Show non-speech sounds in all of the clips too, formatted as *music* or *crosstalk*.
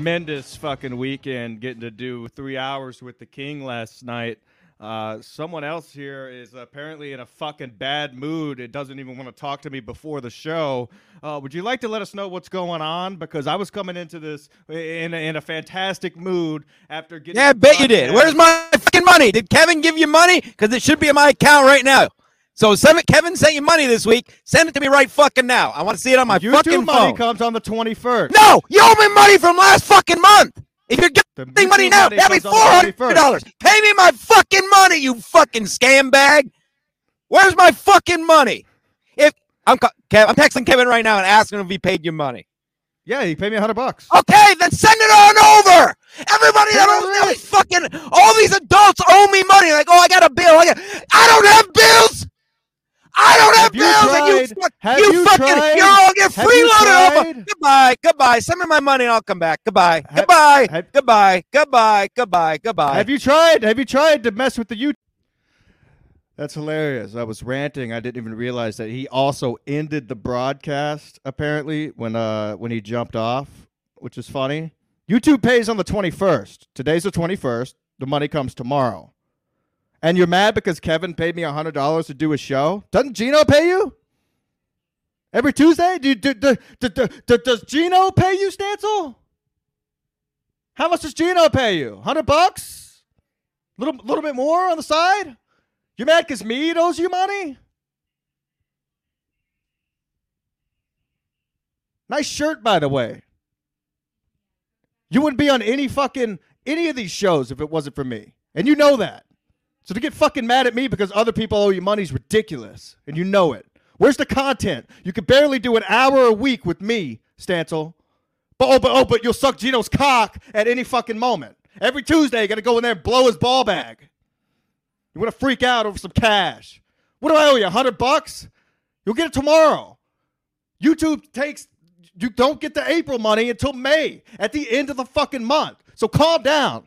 tremendous fucking weekend getting to do three hours with the king last night, uh, someone else here is apparently in a fucking bad mood. It doesn't even want to talk to me before the show. Uh, would you like to let us know what's going on? Because I was coming into this in a, in a fantastic mood after getting. Yeah, I bet you did. Where's my fucking money? Did Kevin give you money? Because it should be in my account right now. So Kevin sent you money this week. Send it to me right fucking now. I want to see it on my YouTube fucking money phone. comes on the 21st. No, you owe me money from last fucking month. If you're getting money now, money that'd be four hundred dollars. Pay me my fucking money, you fucking scam bag. Where's my fucking money? If I'm Kev, I'm texting Kevin right now and asking him if he paid you money. Yeah, he paid me a hundred bucks. Okay, then send it on over. Everybody that owes these fucking all these adults owe me money. Like, oh, I got a bill. I, got, I don't have. I don't have, Have you bills. and you, tried? fuck- Have you, you fucking, tried? you're all get you freeloaded tried? Goodbye, goodbye. Send me my money and I'll come back. Goodbye, Have- goodbye, have- goodbye, goodbye, goodbye, goodbye. Have you tried? Have you tried to mess with the YouTube? That's hilarious. I was ranting. I didn't even realize that he also ended the broadcast apparently when uh when he jumped off, which is funny. YouTube pays on the 21st. Today's the 21st. The money comes tomorrow. And you're mad because Kevin paid me $100 to do a show? Doesn't Gino pay you? Every Tuesday? Do, do, do, do, do, do- does Gino pay you, Stancil? How much does Gino pay you? 100 bucks? Little little bit more on the side? You're mad because me owes you money? Nice shirt, by the way. You wouldn't be on any fucking any of these shows if it wasn't for me. And you know that. So to get fucking mad at me because other people owe you money is ridiculous. And you know it. Where's the content? You could barely do an hour a week with me, Stancil. But oh, but oh, but you'll suck Gino's cock at any fucking moment. Every Tuesday, you gotta go in there and blow his ball bag. You wanna freak out over some cash. What do I owe you? hundred bucks? You'll get it tomorrow. YouTube takes you don't get the April money until May at the end of the fucking month. So calm down.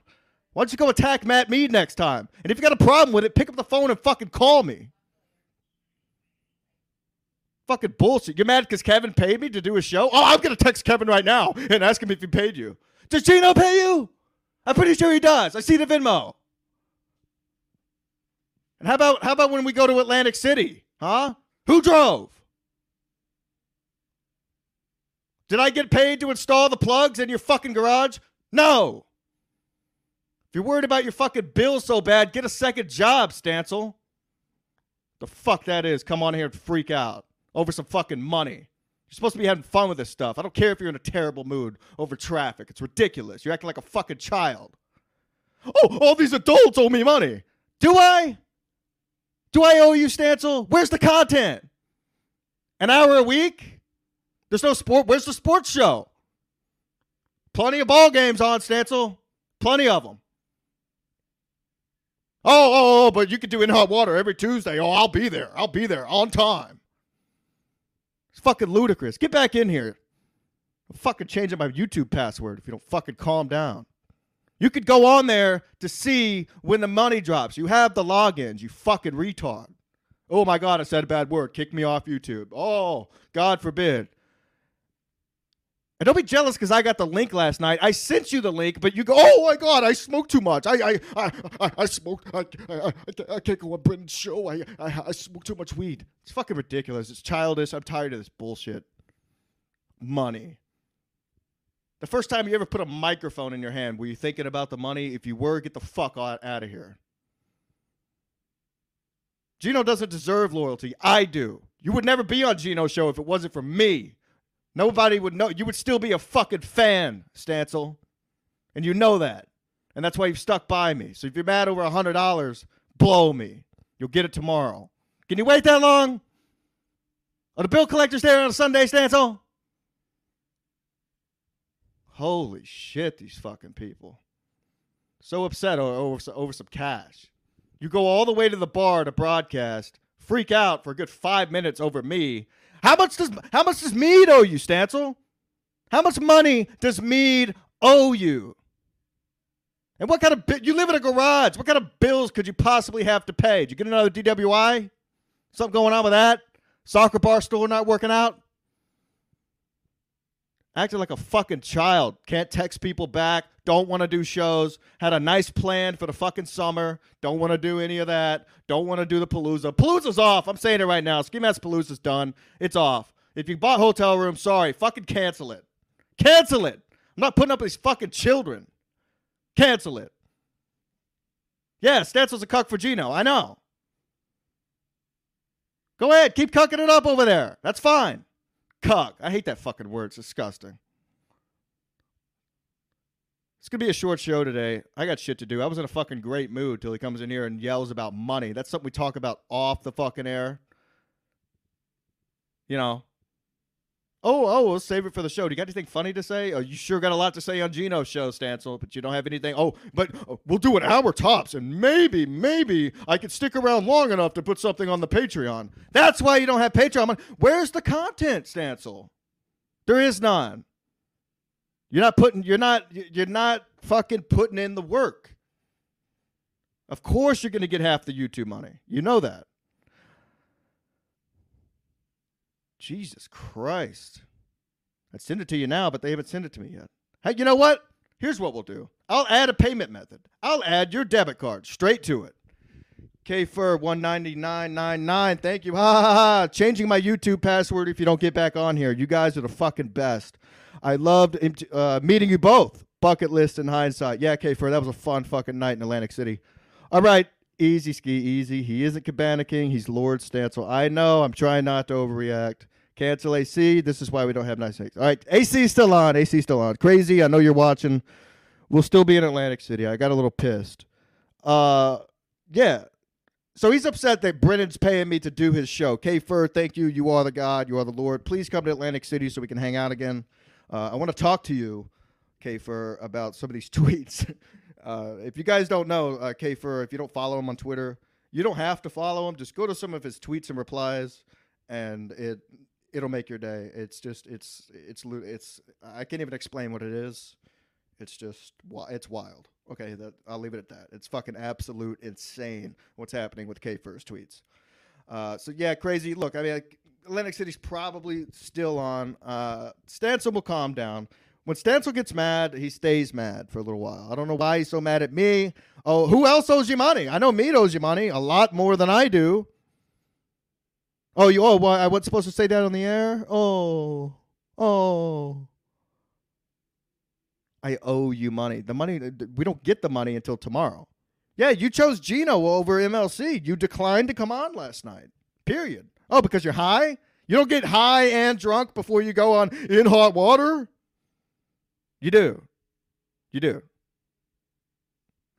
Why don't you go attack Matt Mead next time? And if you got a problem with it, pick up the phone and fucking call me. Fucking bullshit. You're mad because Kevin paid me to do a show? Oh, I'm gonna text Kevin right now and ask him if he paid you. Does Gino pay you? I'm pretty sure he does. I see the Venmo. And how about how about when we go to Atlantic City? Huh? Who drove? Did I get paid to install the plugs in your fucking garage? No. If you're worried about your fucking bills so bad, get a second job, Stancil. The fuck that is. Come on here and freak out over some fucking money. You're supposed to be having fun with this stuff. I don't care if you're in a terrible mood over traffic. It's ridiculous. You're acting like a fucking child. Oh, all these adults owe me money. Do I? Do I owe you, Stancil? Where's the content? An hour a week? There's no sport. Where's the sports show? Plenty of ball games on, Stancil. Plenty of them. Oh, oh, oh, but you can do in hot water every Tuesday. Oh, I'll be there. I'll be there on time. It's fucking ludicrous. Get back in here. I'm fucking changing my YouTube password if you don't fucking calm down. You could go on there to see when the money drops. You have the logins, you fucking retard. Oh my God, I said a bad word. Kick me off YouTube. Oh, God forbid. And don't be jealous because I got the link last night. I sent you the link, but you go, oh my God, I smoked too much. I I I, I, I smoked. I, I, I, can't go on Brennan's show. I, I, I smoked too much weed. It's fucking ridiculous. It's childish. I'm tired of this bullshit. Money. The first time you ever put a microphone in your hand, were you thinking about the money? If you were, get the fuck out, out of here. Gino doesn't deserve loyalty. I do. You would never be on Gino's show if it wasn't for me. Nobody would know. You would still be a fucking fan, Stancil. And you know that. And that's why you've stuck by me. So if you're mad over a $100, blow me. You'll get it tomorrow. Can you wait that long? Are the bill collectors there on a Sunday, Stancil? Holy shit, these fucking people. So upset over, over some cash. You go all the way to the bar to broadcast, freak out for a good five minutes over me. How much does how much does Mead owe you, Stancil? How much money does Mead owe you? And what kind of you live in a garage? What kind of bills could you possibly have to pay? Did you get another DWI? Something going on with that? Soccer bar store not working out? Acting like a fucking child. Can't text people back. Don't want to do shows. Had a nice plan for the fucking summer. Don't want to do any of that. Don't want to do the Palooza. Palooza's off. I'm saying it right now. Ski Mask Palooza's done. It's off. If you bought hotel room, sorry. Fucking cancel it. Cancel it. I'm not putting up with these fucking children. Cancel it. Yeah, Stancil's a cuck for Gino. I know. Go ahead. Keep cucking it up over there. That's fine. Cuck. I hate that fucking word. It's disgusting. It's gonna be a short show today. I got shit to do. I was in a fucking great mood till he comes in here and yells about money. That's something we talk about off the fucking air. You know. Oh, oh, we'll save it for the show. Do you got anything funny to say? Oh, you sure got a lot to say on Gino's show, Stancil, but you don't have anything. Oh, but oh, we'll do an hour tops, and maybe, maybe I could stick around long enough to put something on the Patreon. That's why you don't have Patreon. Where's the content, Stancil? There is none. You're not putting. You're not. You're not fucking putting in the work. Of course, you're going to get half the YouTube money. You know that. Jesus Christ. I'd send it to you now, but they haven't sent it to me yet. Hey, you know what? Here's what we'll do. I'll add a payment method. I'll add your debit card straight to it. K Fur one ninety nine nine nine. Thank you. Ha ha ha. Changing my YouTube password if you don't get back on here. You guys are the fucking best. I loved uh, meeting you both. Bucket list in hindsight. Yeah, K Fur, that was a fun fucking night in Atlantic City. All right, easy ski, easy. He isn't Cabana King. He's Lord Stancil. I know. I'm trying not to overreact. Cancel AC. This is why we don't have nice things. All right, AC still on. AC still on. Crazy. I know you're watching. We'll still be in Atlantic City. I got a little pissed. Uh, yeah. So he's upset that Brennan's paying me to do his show. K Fur, thank you. You are the God. You are the Lord. Please come to Atlantic City so we can hang out again. Uh, I want to talk to you, K Fur, about some of these *laughs* tweets. uh, if you guys don't know, uh, K Fur, if you don't follow him on Twitter, you don't have to follow him. Just go to some of his tweets and replies, and it it'll make your day. It's just it's it's it's I can't even explain what it is. It's just it's wild. Okay, that I'll leave it at that. It's fucking absolute insane what's happening with K Fur's tweets. Uh, so yeah, crazy. Look, I mean, Atlantic City's probably still on. Uh, Stancil will calm down. When Stancil gets mad, he stays mad for a little while. I don't know why he's so mad at me. Oh, who else owes you money? I know Mead owes you money a lot more than I do. Oh, you. Oh, well, I wasn't supposed to say that on the air. Oh, oh. I owe you money. The money we don't get the money until tomorrow. Yeah, you chose Gino over MLC. You declined to come on last night. Period. Oh, because you're high? You don't get high and drunk before you go on in hot water? You do. You do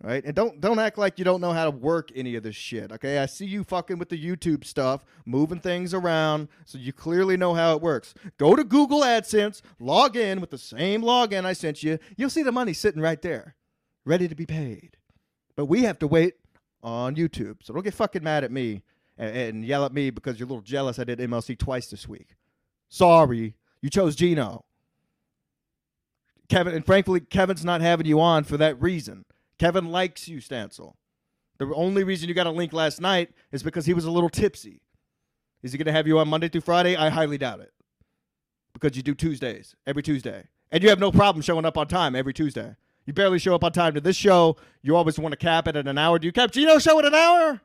right? And don't don't act like you don't know how to work any of this shit. Okay, I see you fucking with the YouTube stuff, moving things around, so you clearly know how it works. Go to Google AdSense, log in with the same login I sent you. You'll see the money sitting right there, ready to be paid. But we have to wait on YouTube, so don't get fucking mad at me and, and yell at me because you're a little jealous. I did MLC twice this week. Sorry, you chose Gino. Kevin, and frankly, Kevin's not having you on for that reason. Kevin likes you, Stancil. The only reason you got a link last night is because he was a little tipsy. Is he going to have you on Monday through Friday? I highly doubt it. Because you do Tuesdays, every Tuesday. And you have no problem showing up on time every Tuesday. You barely show up on time to this show. You always want to cap it at an hour. Do you cap Gino show at an hour?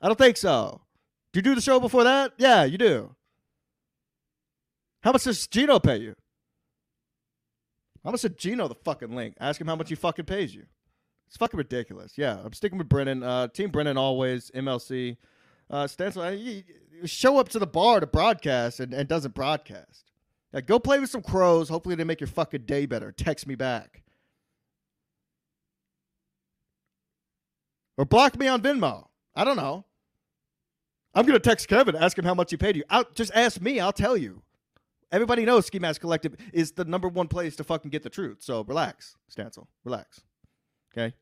I don't think so. Do you do the show before that? Yeah, you do. How much does Gino pay you? I'm gonna send Gino the fucking link. Ask him how much he fucking pays you. It's fucking ridiculous. Yeah, I'm sticking with Brennan. Uh, Team Brennan always. MLC. Uh, Stancil, show up to the bar to broadcast and, and doesn't broadcast. Yeah, go play with some crows. Hopefully they make your fucking day better. Text me back. Or block me on Venmo. I don't know. I'm gonna text Kevin, ask him how much he paid you. I'll, just ask me. I'll tell you. Everybody knows Ski Mask Collective is the number one place to fucking get the truth. So relax, Stancil. Relax. Okay?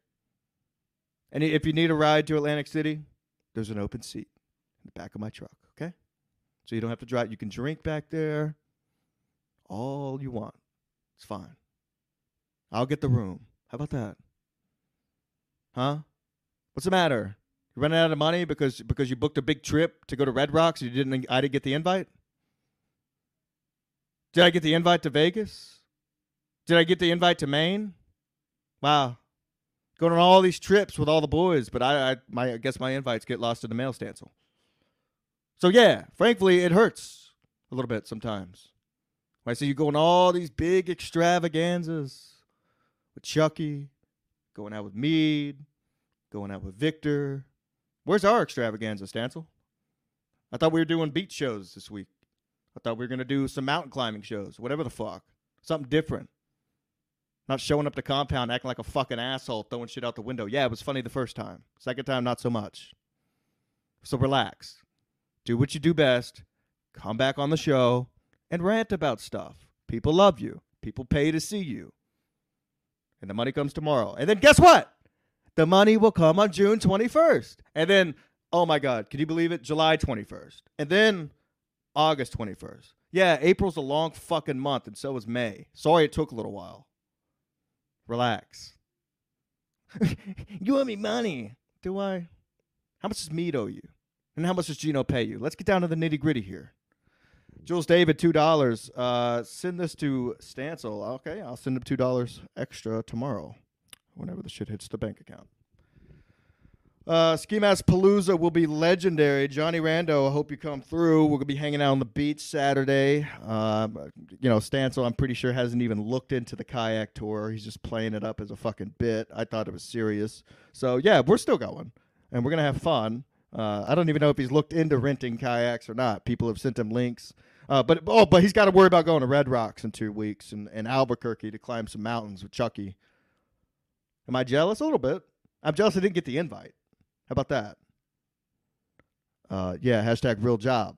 And if you need a ride to Atlantic City, there's an open seat in the back of my truck. Okay? So you don't have to drive. You can drink back there all you want. It's fine. I'll get the room. How about that? Huh? What's the matter? You running out of money because because you booked a big trip to go to Red Rocks. You didn't. I didn't get the invite. Did I get the invite to Vegas? Did I get the invite to Maine? Wow, going on all these trips with all the boys, but I, I my I guess my invites get lost in the mail Stancil. So yeah, frankly, it hurts a little bit sometimes. I see you going all these big extravaganzas with Chucky, going out with Mead, going out with Victor. Where's our extravaganza, Stancil? I thought we were doing beach shows this week. I thought we were gonna do some mountain climbing shows, whatever the fuck, something different. Not showing up to compound, acting like a fucking asshole, throwing shit out the window. Yeah, it was funny the first time. Second time, not so much. So relax. Do what you do best. Come back on the show and rant about stuff. People love you. People pay to see you. And the money comes tomorrow. And then guess what? The money will come on June 21st. And then, oh my God, can you believe it? July 21st. And then August 21st. Yeah, April's a long fucking month, and so is May. Sorry it took a little while. Relax. *laughs* you owe me money. Do I? How much does Mead owe you? And how much does Gino pay you? Let's get down to the nitty gritty here. Jules David, two dollars. Uh, send this to Stancil. Okay, I'll send him two dollars extra tomorrow, whenever the shit hits the bank account. Uh, Ski Mask Palooza will be legendary. Johnny Rando, I hope you come through. We're gonna be hanging out on the beach Saturday. Uh, you know, Stancil, I'm pretty sure hasn't even looked into the kayak tour. He's just playing it up as a fucking bit. I thought it was serious. So yeah, we're still going, and we're gonna have fun. Uh, I don't even know if he's looked into renting kayaks or not. People have sent him links. Uh, but oh, but he's got to worry about going to Red Rocks in two weeks and, and Albuquerque to climb some mountains with Chucky. Am I jealous? A little bit. I'm jealous I didn't get the invite. How about that? Uh, yeah, hashtag real job.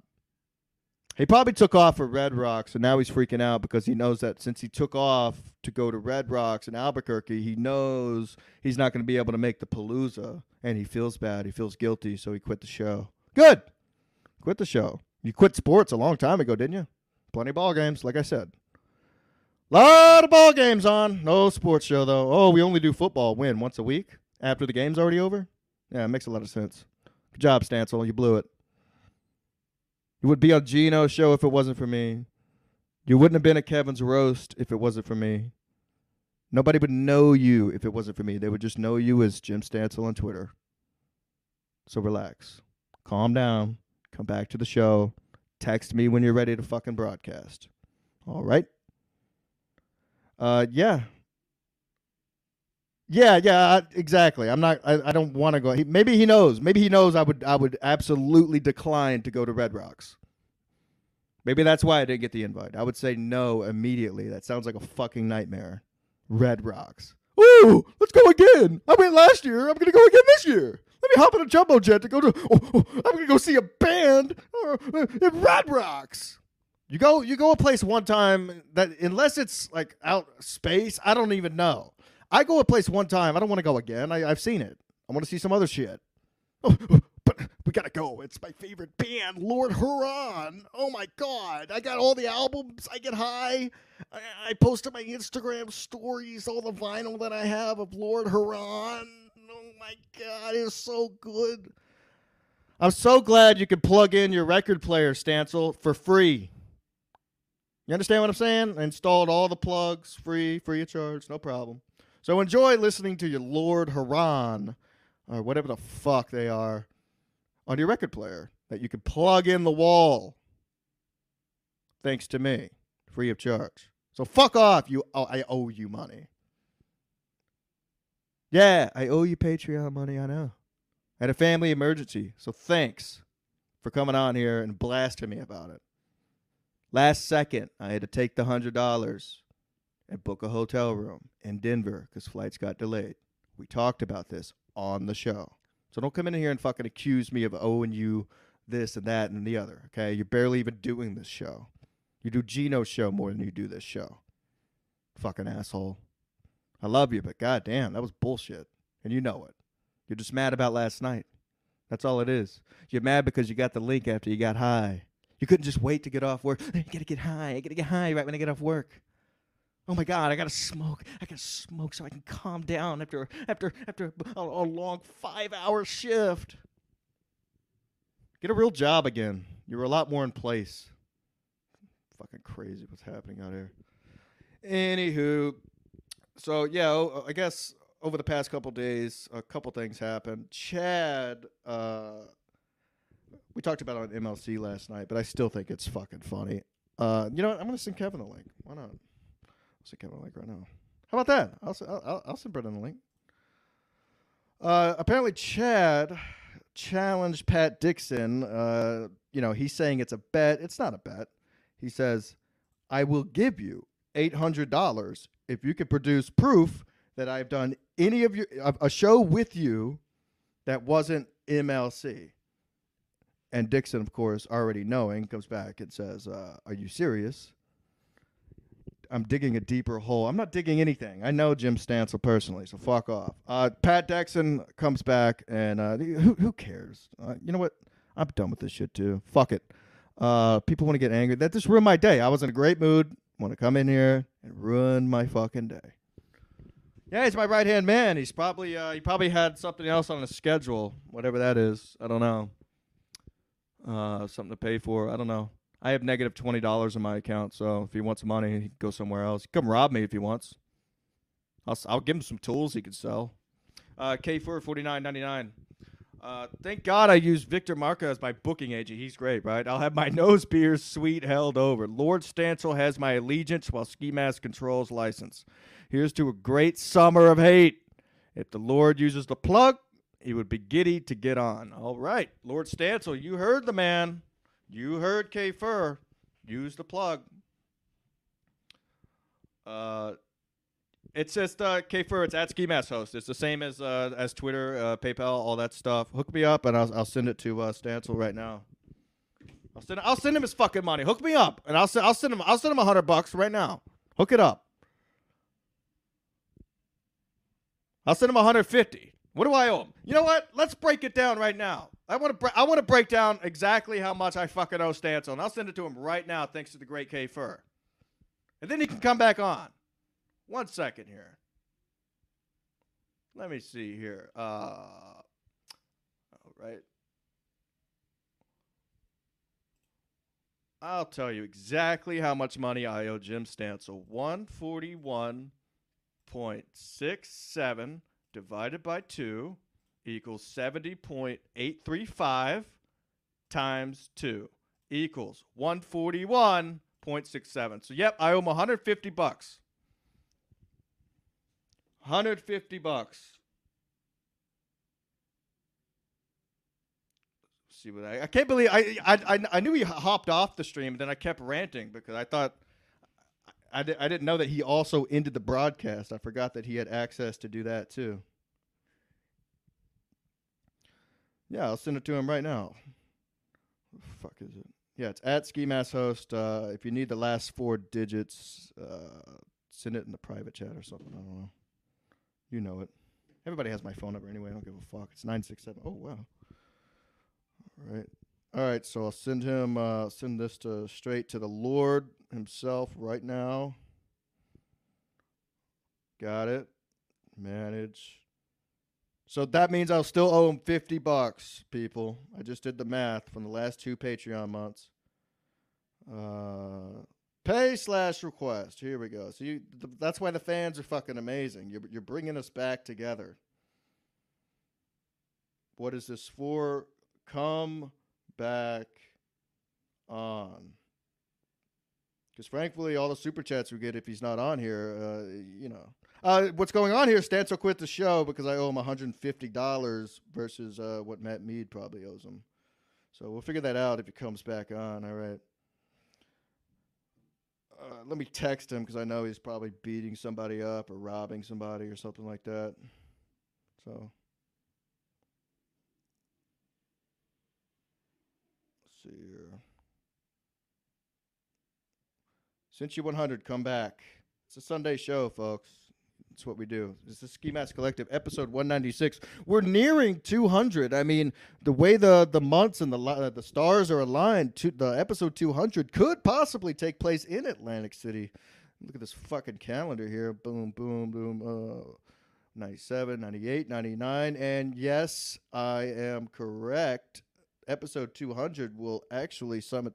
He probably took off for Red Rocks, and now he's freaking out because he knows that since he took off to go to Red Rocks in Albuquerque, he knows he's not going to be able to make the Palooza, and he feels bad. He feels guilty, so he quit the show. Good. Quit the show. You quit sports a long time ago, didn't you? Plenty of ball games, like I said. Lot of ball games on. No sports show though. Oh, we only do football. Win once a week after the game's already over. Yeah, it makes a lot of sense. Good job, Stancil. You blew it. You would be on Gino's show if it wasn't for me. You wouldn't have been at Kevin's roast if it wasn't for me. Nobody would know you if it wasn't for me. They would just know you as Jim Stancil on Twitter. So relax. Calm down. Come back to the show. Text me when you're ready to fucking broadcast. All right. Uh, yeah. Yeah, yeah, exactly. I'm not. I, I don't want to go. He, maybe he knows. Maybe he knows I would. I would absolutely decline to go to Red Rocks. Maybe that's why I didn't get the invite. I would say no immediately. That sounds like a fucking nightmare. Red Rocks. Ooh, let's go again. I went last year. I'm gonna go again this year. Let me hop in a jumbo jet to go to. Oh, oh, I'm gonna go see a band uh, in Red Rocks. You go. You go a place one time that unless it's like out space, I don't even know. I go a place one time. I don't want to go again. I, I've seen it. I want to see some other shit. Oh, but we gotta go. It's my favorite band, Lord Huron. Oh my god, I got all the albums. I get high. I, I post on my Instagram stories all the vinyl that I have of Lord Huron. Oh my god, it's so good. I'm so glad you could plug in your record player, Stancil, for free. You understand what I'm saying? I installed all the plugs, free, free of charge, no problem. So enjoy listening to your Lord Huron or whatever the fuck they are on your record player that you can plug in the wall. Thanks to me, free of charge. So fuck off, you. Oh, I owe you money. Yeah, I owe you Patreon money. I know. I had a family emergency, so thanks for coming on here and blasting me about it. Last second, I had to take the hundred dollars and book a hotel room in Denver because flights got delayed. We talked about this on the show. So don't come in here and fucking accuse me of owing you this and that and the other. Okay, you're barely even doing this show. You do Gino's show more than you do this show. Fucking asshole. I love you, but goddamn, that was bullshit, and you know it. You're just mad about last night. That's all it is. You're mad because you got the link after you got high. You couldn't just wait to get off work. I gotta get high. I gotta get high right when I get off work. Oh my God! I gotta smoke. I gotta smoke so I can calm down after after after a, a long five-hour shift. Get a real job again. You're a lot more in place. Fucking crazy what's happening out here. Anywho, so yeah, I guess over the past couple days, a couple things happened. Chad, uh, we talked about it on MLC last night, but I still think it's fucking funny. Uh, you know what? I'm gonna send Kevin a link. Why not? I'll send Kevin a link right now. How about that? I'll I'll, I'll, send Brennan a link. Uh, apparently, Chad challenged Pat Dixon. Uh, you know, he's saying it's a bet. It's not a bet. He says, "I will give you eight hundred dollars if you can produce proof that I've done any of your a show with you that wasn't MLC." And Dixon, of course, already knowing, comes back and says, uh, "Are you serious?" I'm digging a deeper hole. I'm not digging anything. I know Jim Stancil personally, so fuck off. Uh, Pat Dixon comes back, and uh, who who cares? Uh, you know what? I'm done with this shit too. Fuck it. Uh, people want to get angry. That just ruined my day. I was in a great mood. Want to come in here and ruin my fucking day. Yeah, he's my right hand man. He's probably uh, he probably had something else on his schedule, whatever that is. I don't know. Uh, something to pay for. I don't know. I have negative twenty dollars in my account, so if he wants money, he can go somewhere else. He come rob me if he wants. I'll I'll give him some tools he can sell. Uh, K four forty nine ninety nine. Uh, thank God I used Victor Marca as my booking agent. He's great, right? I'll have my *laughs* nose beer suite held over. Lord Stancil has my allegiance while Ski Mask controls license. Here's to a great summer of hate. If the Lord uses the plug, he would be giddy to get on. All right, Lord Stancil, you heard the man. You heard K Fur. Use the plug. Uh, it's just uh, K Fur. It's at Ski Mask Host. It's the same as uh, as Twitter, uh, PayPal, all that stuff. Hook me up, and I'll I'll send it to uh, Stancil right now. I'll send I'll send him his fucking money. Hook me up, and I'll send I'll send him I'll send him a hundred bucks right now. Hook it up. I'll send him 150. What do I owe him? You know what? Let's break it down right now. I want to I want to break down exactly how much I fucking owe Stancil, and I'll send it to him right now, thanks to the great K Fur. And then he can come back on. One second here. Let me see here. Uh, all right. I'll tell you exactly how much money I owe Jim Stancil. One forty-one point six seven divided by two equals seventy point eight three five times two equals one forty-one point six seven. So yep, I owe him one hundred fifty bucks. 150 bucks. See what I, I can't believe I, I I I knew he hopped off the stream, and then I kept ranting because I thought I, di- I didn't know that he also ended the broadcast. I forgot that he had access to do that too. Yeah, I'll send it to him right now. What the fuck is it? Yeah, it's at Ski Mask Host. Uh, if you need the last four digits, uh, send it in the private chat or something. I don't know. You know it. Everybody has my phone number anyway. I don't give a fuck. It's nine six seven. Oh wow. All right. All right. So I'll send him. Uh, send this to straight to the Lord himself right now. Got it. Manage. So that means I'll still owe him fifty bucks, people. I just did the math from the last two Patreon months. Uh, Pay slash request. Here we go. So you, th- that's why the fans are fucking amazing. You're you're bringing us back together. What is this for? Come back on. Because frankly, all the super chats we get if he's not on here, uh, you know. Uh, what's going on here? Stancil quit the show because I owe him $150 versus uh, what Matt Mead probably owes him. So we'll figure that out if he comes back on. All right. Uh, let me text him because I know he's probably beating somebody up or robbing somebody or something like that. So, see here. Since you 100, come back. It's a Sunday show, folks. That's what we do. This is Ski Mask Collective, episode 196. We're nearing 200. I mean, the way the, the months and the li- the stars are aligned, to the episode 200 could possibly take place in Atlantic City. Look at this fucking calendar here. Boom, boom, boom. Uh, 97, 98, 99. And yes, I am correct. Episode 200 will actually summit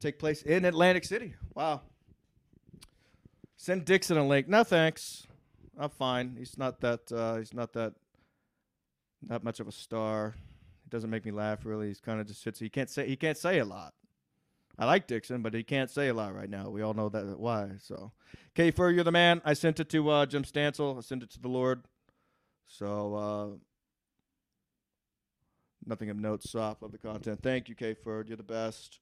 take place in Atlantic City. Wow. Send Dixon a link. No thanks. I'm fine. He's not that. Uh, he's not that. Not much of a star. He doesn't make me laugh really. He's kind of just sits. He can't say. He can't say a lot. I like Dixon, but he can't say a lot right now. We all know that why. So, K Fur, you're the man. I sent it to uh, Jim Stancil. I sent it to the Lord. So, uh, nothing of note. Soft. Love the content. Thank you, K Fur. You're the best.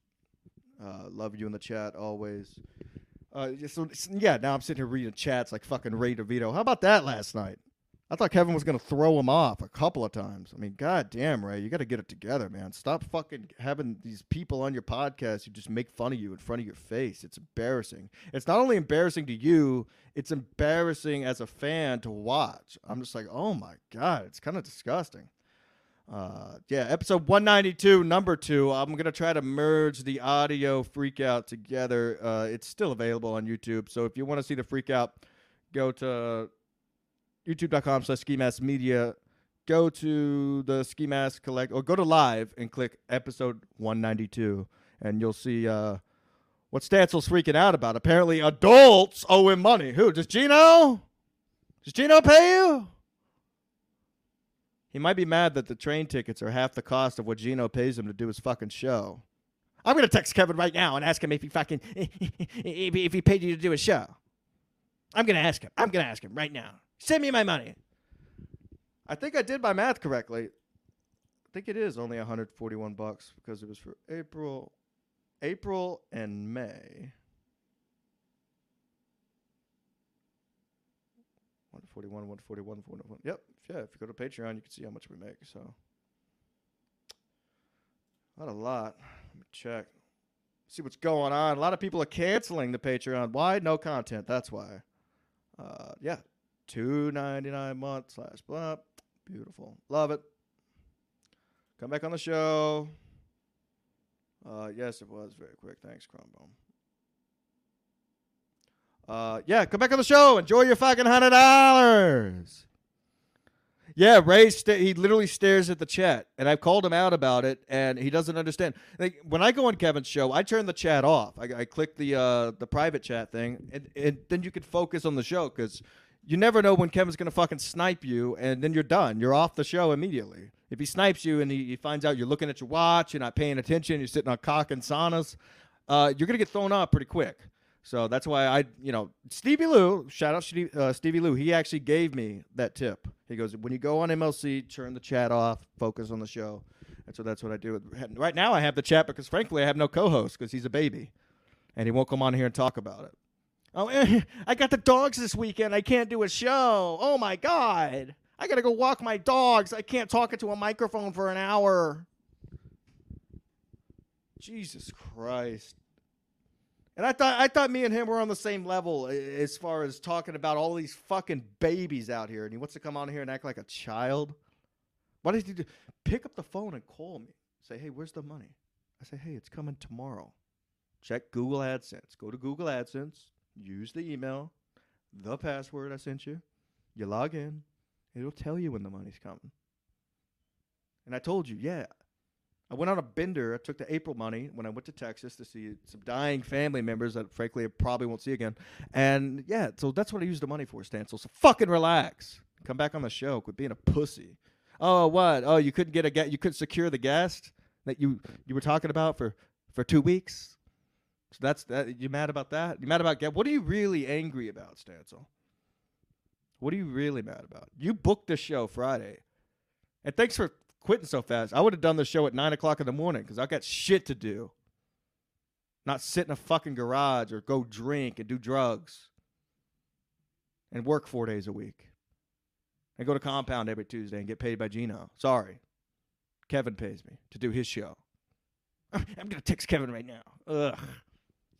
Uh, love you in the chat always. Uh, so yeah, now I'm sitting here reading chats like fucking Ray DeVito. How about that last night? I thought Kevin was gonna throw him off a couple of times. I mean, god damn, Ray, you got to get it together, man. Stop fucking having these people on your podcast who just make fun of you in front of your face. It's embarrassing. It's not only embarrassing to you, it's embarrassing as a fan to watch. I'm just like, oh my god, it's kind of disgusting. Uh, yeah, episode 192, number two. I'm gonna try to merge the audio freakout together. Uh, it's still available on YouTube, so if you want to see the freakout, go to youtube.com slash ski mask media. Go to the ski mask collect or go to live and click episode 192, and you'll see uh, what Stancil's freaking out about. Apparently, adults owe him money. Who? Does Gino? Does Gino pay you? He might be mad that the train tickets are half the cost of what Gino pays him to do his fucking show. I'm gonna text Kevin right now and ask him if he fucking *laughs* if he paid you to do a show. I'm gonna ask him. I'm gonna ask him right now. Send me my money. I think I did my math correctly. I think it is only 141 bucks because it was for April, April and May. 141, 141, 141. Yep. Yeah, if you go to Patreon, you can see how much we make. So, not a lot. Let me check. See what's going on. A lot of people are canceling the Patreon. Why? No content. That's why. Uh, yeah. Two ninety nine month slash blah. Beautiful. Love it. Come back on the show. Uh, yes, it was very quick. Thanks, Crumbone. Uh, yeah, come back on the show. Enjoy your fucking hundred dollars. Yeah, Ray, he literally stares at the chat, and I've called him out about it, and he doesn't understand. Like when I go on Kevin's show, I turn the chat off. I, I click the uh, the private chat thing, and, and then you can focus on the show because you never know when Kevin's gonna fucking snipe you, and then you're done. You're off the show immediately. If he snipes you and he, he finds out you're looking at your watch, you're not paying attention, you're sitting on cock and saunas, uh, you're gonna get thrown off pretty quick. So that's why I, you know, Stevie Lou, shout out Stevie, uh, Stevie Lou, he actually gave me that tip. He goes, when you go on MLC, turn the chat off, focus on the show. And so that's what I do. Right now, I have the chat because, frankly, I have no co host because he's a baby and he won't come on here and talk about it. Oh, *laughs* I got the dogs this weekend. I can't do a show. Oh, my God. I got to go walk my dogs. I can't talk into a microphone for an hour. Jesus Christ. And I thought I thought me and him were on the same level as far as talking about all these fucking babies out here, and he wants to come on here and act like a child. Why did he do? Pick up the phone and call me. Say, hey, where's the money? I say, hey, it's coming tomorrow. Check Google AdSense. Go to Google AdSense. Use the email, the password I sent you. You log in. It'll tell you when the money's coming. And I told you, yeah, I went on a bender. I took the April money when I went to Texas to see some dying family members that, frankly, I probably won't see again. And yeah, so that's what I used the money for, Stancil. So fucking relax. Come back on the show. Quit being a pussy. Oh, what? Oh, you couldn't get a guest. You couldn't secure the guest that you you were talking about for for two weeks. So that's that. You mad about that? You mad about get? What are you really angry about, Stancil? What are you really mad about? You booked the show Friday, and thanks for quitting so fast. I would have done the show at nine o'clock in the morning because I got shit to do. Not sit in a fucking garage or go drink and do drugs and work four days a week and go to compound every Tuesday and get paid by Gino. Sorry. Kevin pays me to do his show. *laughs* I'm going to text Kevin right now. Ugh.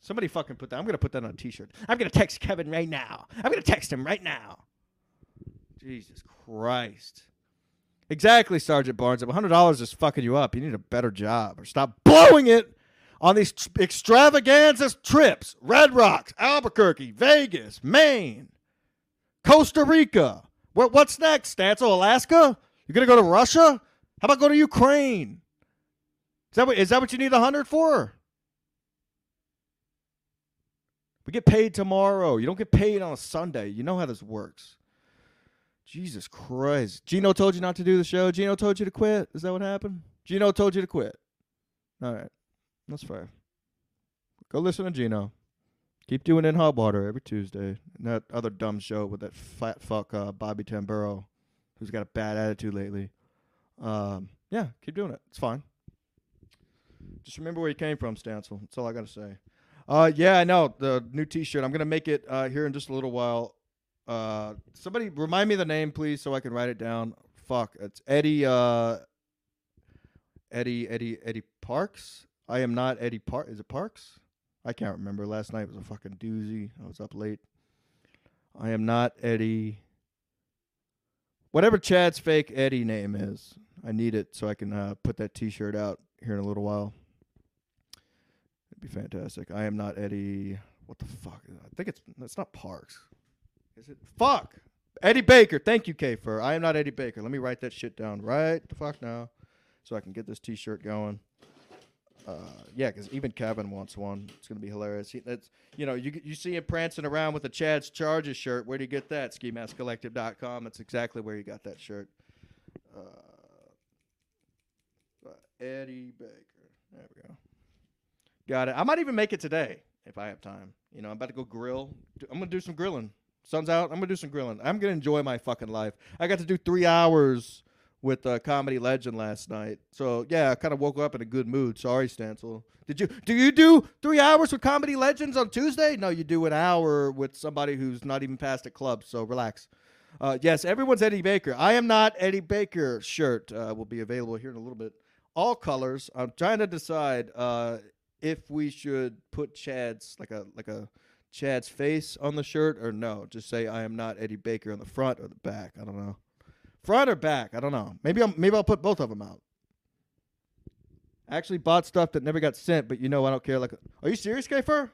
Somebody fucking put that. I'm going to put that on a t shirt. I'm going to text Kevin right now. I'm going to text him right now. Jesus Christ. Exactly, Sergeant Barnes. If $100 is fucking you up, you need a better job or stop blowing it on these extravaganza trips. Red Rocks, Albuquerque, Vegas, Maine, Costa Rica. What, what's next, Stancil? Oh, Alaska? You're going to go to Russia? How about go to Ukraine? Is that what is that what you need a hundred for? We get paid tomorrow. You don't get paid on a Sunday. You know how this works. Jesus Christ. Gino told you not to do the show. Gino told you to quit. Is that what happened? Gino told you to quit. All right. That's fair. Go listen to Gino. Keep doing in hot water every Tuesday. And that other dumb show with that fat fuck uh, Bobby Tamburo, who's got a bad attitude lately. Um, yeah, keep doing it. It's fine. Just remember where you came from, Stancil. That's all I gotta say. Uh, yeah, I know the new T-shirt. I'm gonna make it uh, here in just a little while. Uh, somebody remind me the name, please, so I can write it down. Fuck, it's Eddie. Uh, Eddie, Eddie, Eddie Parks. I am not Eddie Park. Is it Parks? I can't remember. Last night was a fucking doozy. I was up late. I am not Eddie. Whatever Chad's fake Eddie name is, I need it so I can uh, put that T-shirt out here in a little while. It'd be fantastic. I am not Eddie. What the fuck? I think it's it's not Parks. Is it? Fuck. Eddie Baker. Thank you, K Fur. I am not Eddie Baker. Let me write that shit down right the fuck now, so I can get this T-shirt going. Uh, yeah, because even Kevin wants one. It's gonna be hilarious. He, that's you know you you see him prancing around with a Chad's Charges shirt. Where do you get that? SkiMaskCollective.com. That's exactly where you got that shirt. Uh, Eddie Baker. There we go. Got it. I might even make it today if I have time. You know, I'm about to go grill. I'm gonna do some grilling. Sun's out. I'm gonna do some grilling. I'm gonna enjoy my fucking life. I got to do three hours with a comedy legend last night. So yeah, I kind of woke up in a good mood. Sorry, Stancil. Did you do you do three hours with comedy legends on Tuesday? No, you do an hour with somebody who's not even past a club. So relax. Uh, yes, everyone's Eddie Baker. I am not Eddie Baker. Shirt uh, will be available here in a little bit. All colors. I'm trying to decide uh, if we should put Chad's like a like a Chad's face on the shirt or no. Just say I am not Eddie Baker on the front or the back. I don't know. Front or back? I don't know. Maybe I'll maybe I'll put both of them out. I actually bought stuff that never got sent, but you know I don't care. Like, are you serious, K-Fur?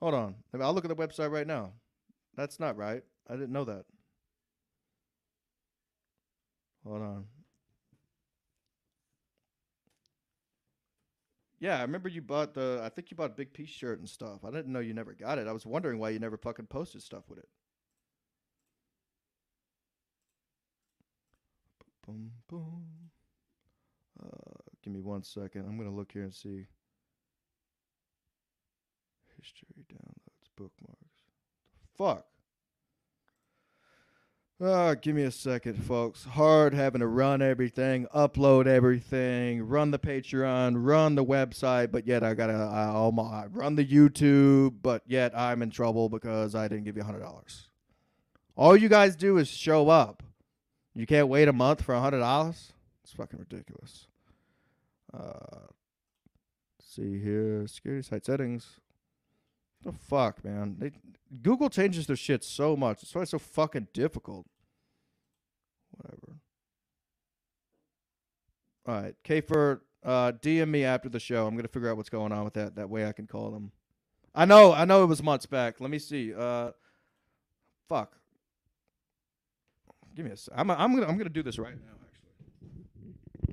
Hold on. I'll look at the website right now. That's not right. I didn't know that. Hold on. Yeah, I remember you bought the. I think you bought a big piece shirt and stuff. I didn't know you never got it. I was wondering why you never fucking posted stuff with it. Boom, boom. Uh, give me one second. I'm gonna look here and see. History downloads bookmarks. Fuck. Uh, give me a second, folks. Hard having to run everything, upload everything, run the Patreon, run the website, but yet I gotta I, almo- I run the YouTube, but yet I'm in trouble because I didn't give you hundred dollars. All you guys do is show up. You can't wait a month for hundred dollars. It's fucking ridiculous. Uh, see here, security site settings. The fuck, man. They, Google changes their shit so much. That's why it's so fucking difficult. Whatever. All right, K Fur uh, DM me after the show. I'm gonna figure out what's going on with that. That way I can call them. I know, I know it was months back. Let me see. Uh, fuck. Give me a. I'm. I'm gonna. I'm gonna do this right now.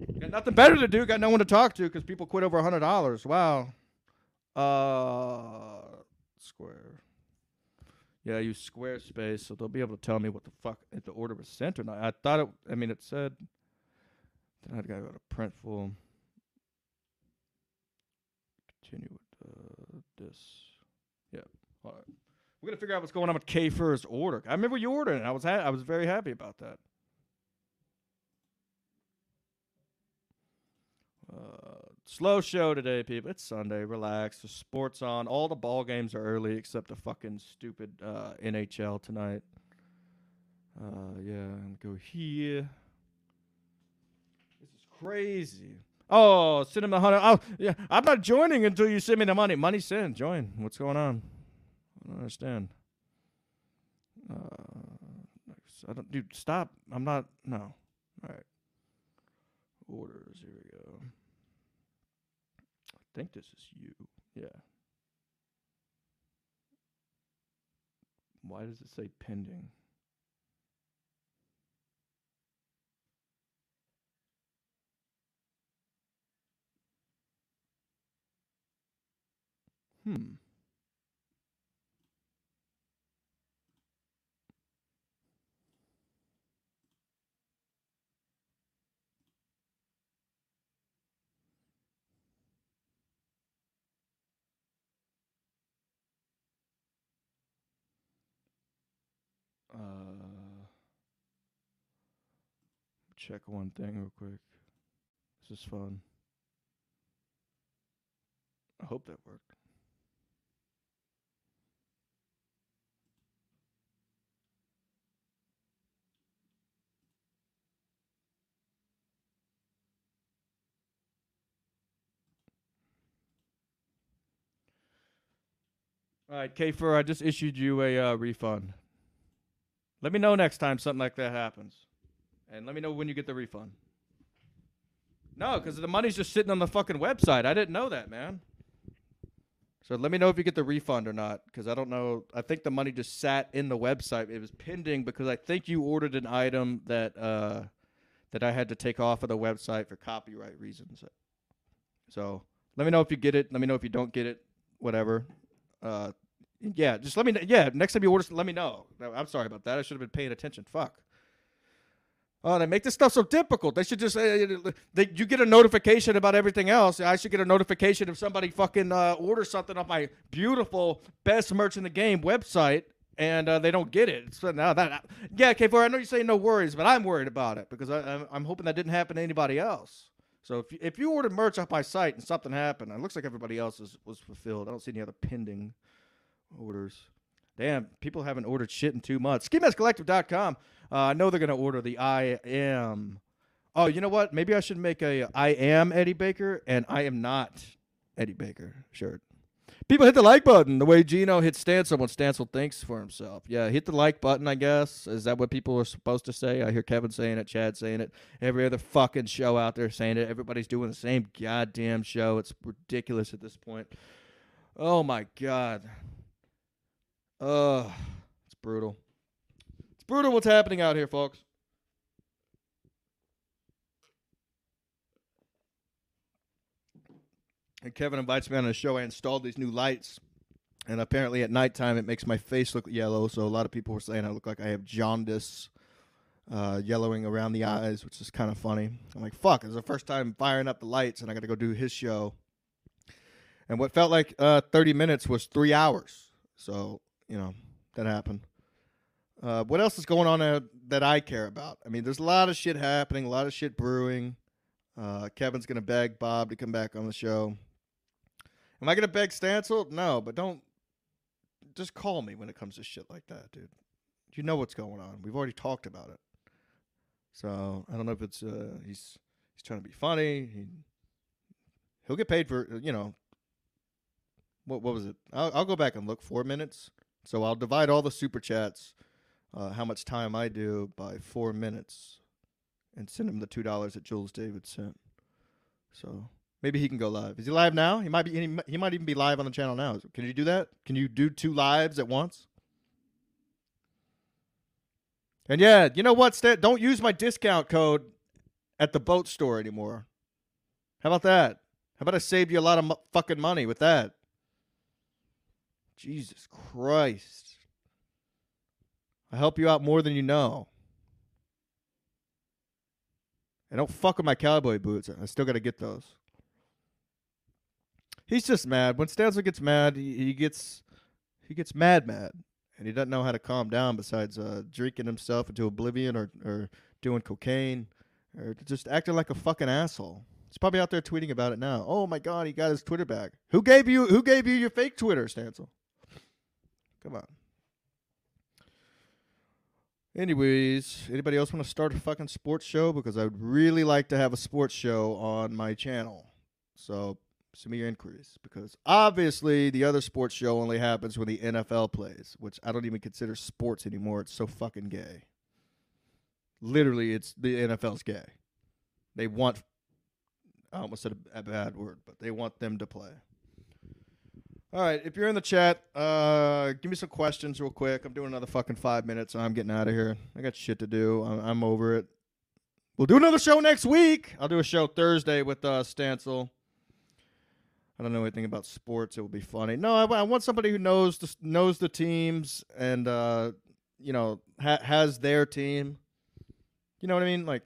Actually, got nothing better to do. Got no one to talk to because people quit over a hundred dollars. Wow. Uh, Square. Yeah, I use Squarespace, so they'll be able to tell me what the fuck if the order was sent or not. I thought it. I mean, it said. Then I gotta go to Printful. Continue with uh, this. Yeah. All right. We're gonna figure out what's going on with K first order. I remember you ordering. I was ha- I was very happy about that. Slow show today, people. It's Sunday. Relax. The sports on. All the ball games are early except the fucking stupid uh, NHL tonight. Uh, yeah, and go here. This is crazy. Oh, send him the. Oh, yeah. I'm not joining until you send me the money. Money send. Join. What's going on? I don't understand. Uh, I don't, dude. Stop. I'm not. No. All right. Orders. Here we go think this is you. Yeah. Why does it say pending? Hmm. Check one thing real quick. This is fun. I hope that worked. All right, K I just issued you a uh, refund. Let me know next time something like that happens. And let me know when you get the refund. No, because the money's just sitting on the fucking website. I didn't know that, man. So let me know if you get the refund or not, because I don't know. I think the money just sat in the website. It was pending because I think you ordered an item that uh, that I had to take off of the website for copyright reasons. So let me know if you get it. Let me know if you don't get it. Whatever. Uh, yeah, just let me. know. Yeah, next time you order, let me know. I'm sorry about that. I should have been paying attention. Fuck. Oh, they make this stuff so difficult. They should just uh, they, you get a notification about everything else. I should get a notification if somebody fucking uh, orders something off my beautiful best merch in the game website and uh, they don't get it. So now that yeah, K Fur, I know you say no worries, but I'm worried about it because I, I'm, I'm hoping that didn't happen to anybody else. So if you, if you ordered merch off my site and something happened, it looks like everybody else is, was fulfilled. I don't see any other pending orders. Damn, people haven't ordered shit in two months. SkiMaskCollective.com. Uh, I know they're gonna order the I am. Oh, you know what? Maybe I should make a I am Eddie Baker and I am not Eddie Baker shirt. People hit the like button the way Gino hits Stancil when Stancil thinks for himself. Yeah, hit the like button, I guess. Is that what people are supposed to say? I hear Kevin saying it, Chad saying it, every other fucking show out there saying it. Everybody's doing the same goddamn show. It's ridiculous at this point. Oh my god. Ugh, it's brutal. Brutal what's happening out here, folks. And Kevin invites me on a show. I installed these new lights, and apparently at nighttime it makes my face look yellow. So a lot of people were saying I look like I have jaundice, uh, yellowing around the eyes, which is kind of funny. I'm like, fuck! It's the first time firing up the lights, and I got to go do his show. And what felt like uh, 30 minutes was three hours. So you know that happened. Uh, what else is going on uh, that I care about? I mean, there's a lot of shit happening, a lot of shit brewing. Uh, Kevin's gonna beg Bob to come back on the show. Am I gonna beg Stancil? No, but don't. Just call me when it comes to shit like that, dude. You know what's going on. We've already talked about it. So I don't know if it's uh, he's he's trying to be funny. He he'll get paid for you know. What what was it? I'll, I'll go back and look. Four minutes. So I'll divide all the super chats, uh, how much time I do, by four minutes, and send him the two dollars that Jules David sent. So maybe he can go live. Is he live now? He might be. He, might even be live on the channel now. Can you do that? Can you do two lives at once? And yeah, you know what? Don't use my discount code at the boat store anymore. How about that? How about I saved you a lot of fucking money with that? Jesus Christ. I help you out more than you know. And don't fuck with my cowboy boots. I still got to get those. He's just mad. When Stancil gets mad, he, he gets he gets mad mad. And he doesn't know how to calm down besides uh, drinking himself into oblivion or, or doing cocaine or just acting like a fucking asshole. He's probably out there tweeting about it now. Oh my god, he got his Twitter back. Who gave you who gave you your fake Twitter, Stancil? Come on. Anyways, anybody else want to start a fucking sports show? Because I would really like to have a sports show on my channel. So send me your inquiries. Because obviously the other sports show only happens when the NFL plays, which I don't even consider sports anymore. It's so fucking gay. Literally, it's the NFL's gay. They want I almost said a, a bad word, but they want them to play. All right, if you're in the chat, uh, give me some questions real quick. I'm doing another fucking five minutes, and I'm getting out of here. I got shit to do. I'm, I'm over it. We'll do another show next week. I'll do a show Thursday with uh, Stancil. I don't know anything about sports. It would be funny. No, I, I want somebody who knows the, knows the teams and uh, you know ha- has their team. You know what I mean? Like,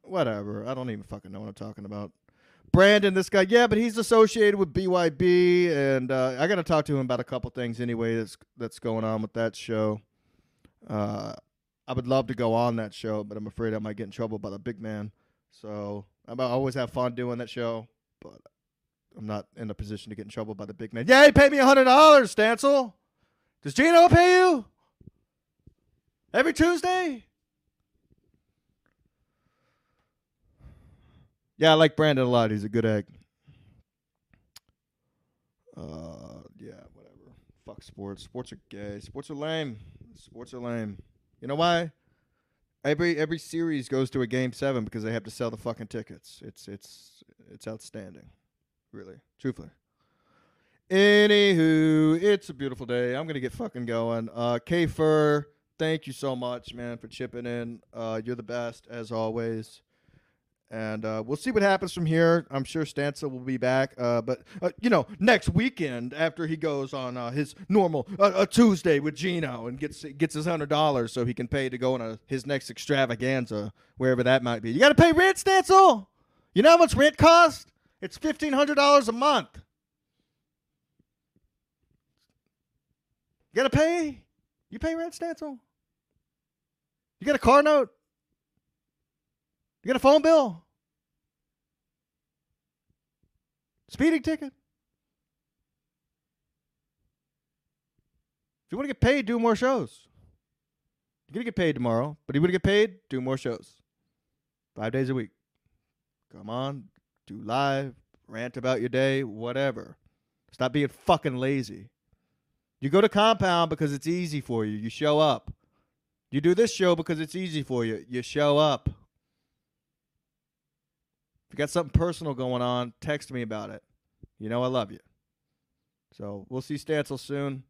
whatever. I don't even fucking know what I'm talking about. Brandon, this guy, yeah, but he's associated with BYB, and uh, I got to talk to him about a couple things anyway. That's that's going on with that show. Uh, I would love to go on that show, but I'm afraid I might get in trouble by the big man. So I'm always have fun doing that show, but I'm not in a position to get in trouble by the big man. Yeah, he paid me hundred dollars, Stancil. Does Gino pay you every Tuesday? Yeah, I like Brandon a lot. He's a good egg. Uh, yeah, whatever. Fuck sports. Sports are gay. Sports are lame. Sports are lame. You know why? Every every series goes to a game seven because they have to sell the fucking tickets. It's it's it's outstanding, really, truthfully. Anywho, it's a beautiful day. I'm gonna get fucking going. Uh, K Fur, thank you so much, man, for chipping in. Uh, you're the best as always and uh, we'll see what happens from here. I'm sure Stancil will be back, uh, but uh, you know, next weekend after he goes on uh, his normal uh, Tuesday with Gino and gets gets his hundred dollars so he can pay to go on a, his next extravaganza wherever that might be. You got to pay rent, Stancil. You know how much rent costs? It's fifteen hundred dollars a month. You got to pay. You pay rent, Stancil. You got a car note. You got a phone bill? Speeding ticket? If you want to get paid, do more shows. You're going to get paid tomorrow, but you want to get paid, do more shows. Five days a week. Come on, do live, rant about your day, whatever. Stop being fucking lazy. You go to compound because it's easy for you. You show up. You do this show because it's easy for you. You show up. If you got something personal going on, text me about it. You know I love you. So we'll see Stancil soon.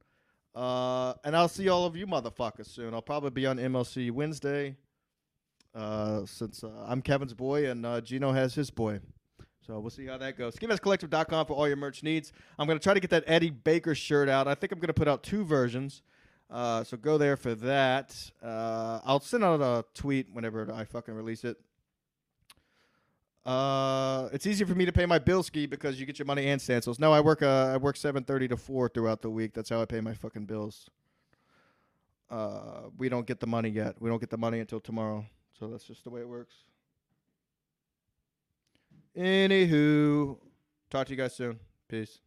Uh, and I'll see all of you motherfuckers soon. I'll probably be on MLC Wednesday. Uh, since uh, I'm Kevin's boy and uh, Gino has his boy. So we'll see how that goes. SkiMaskCollective.com for all your merch needs. I'm going to try to get that Eddie Baker shirt out. I think I'm going to put out two versions. Uh, so go there for that. Uh, I'll send out a tweet whenever I fucking release it. Uh, it's easier for me to pay my bill ski because you get your money and Stancils. No, I work. Uh, I work seven thirty to four throughout the week. That's how I pay my fucking bills. Uh, we don't get the money yet. We don't get the money until tomorrow. So that's just the way it works. Anywho, talk to you guys soon. Peace.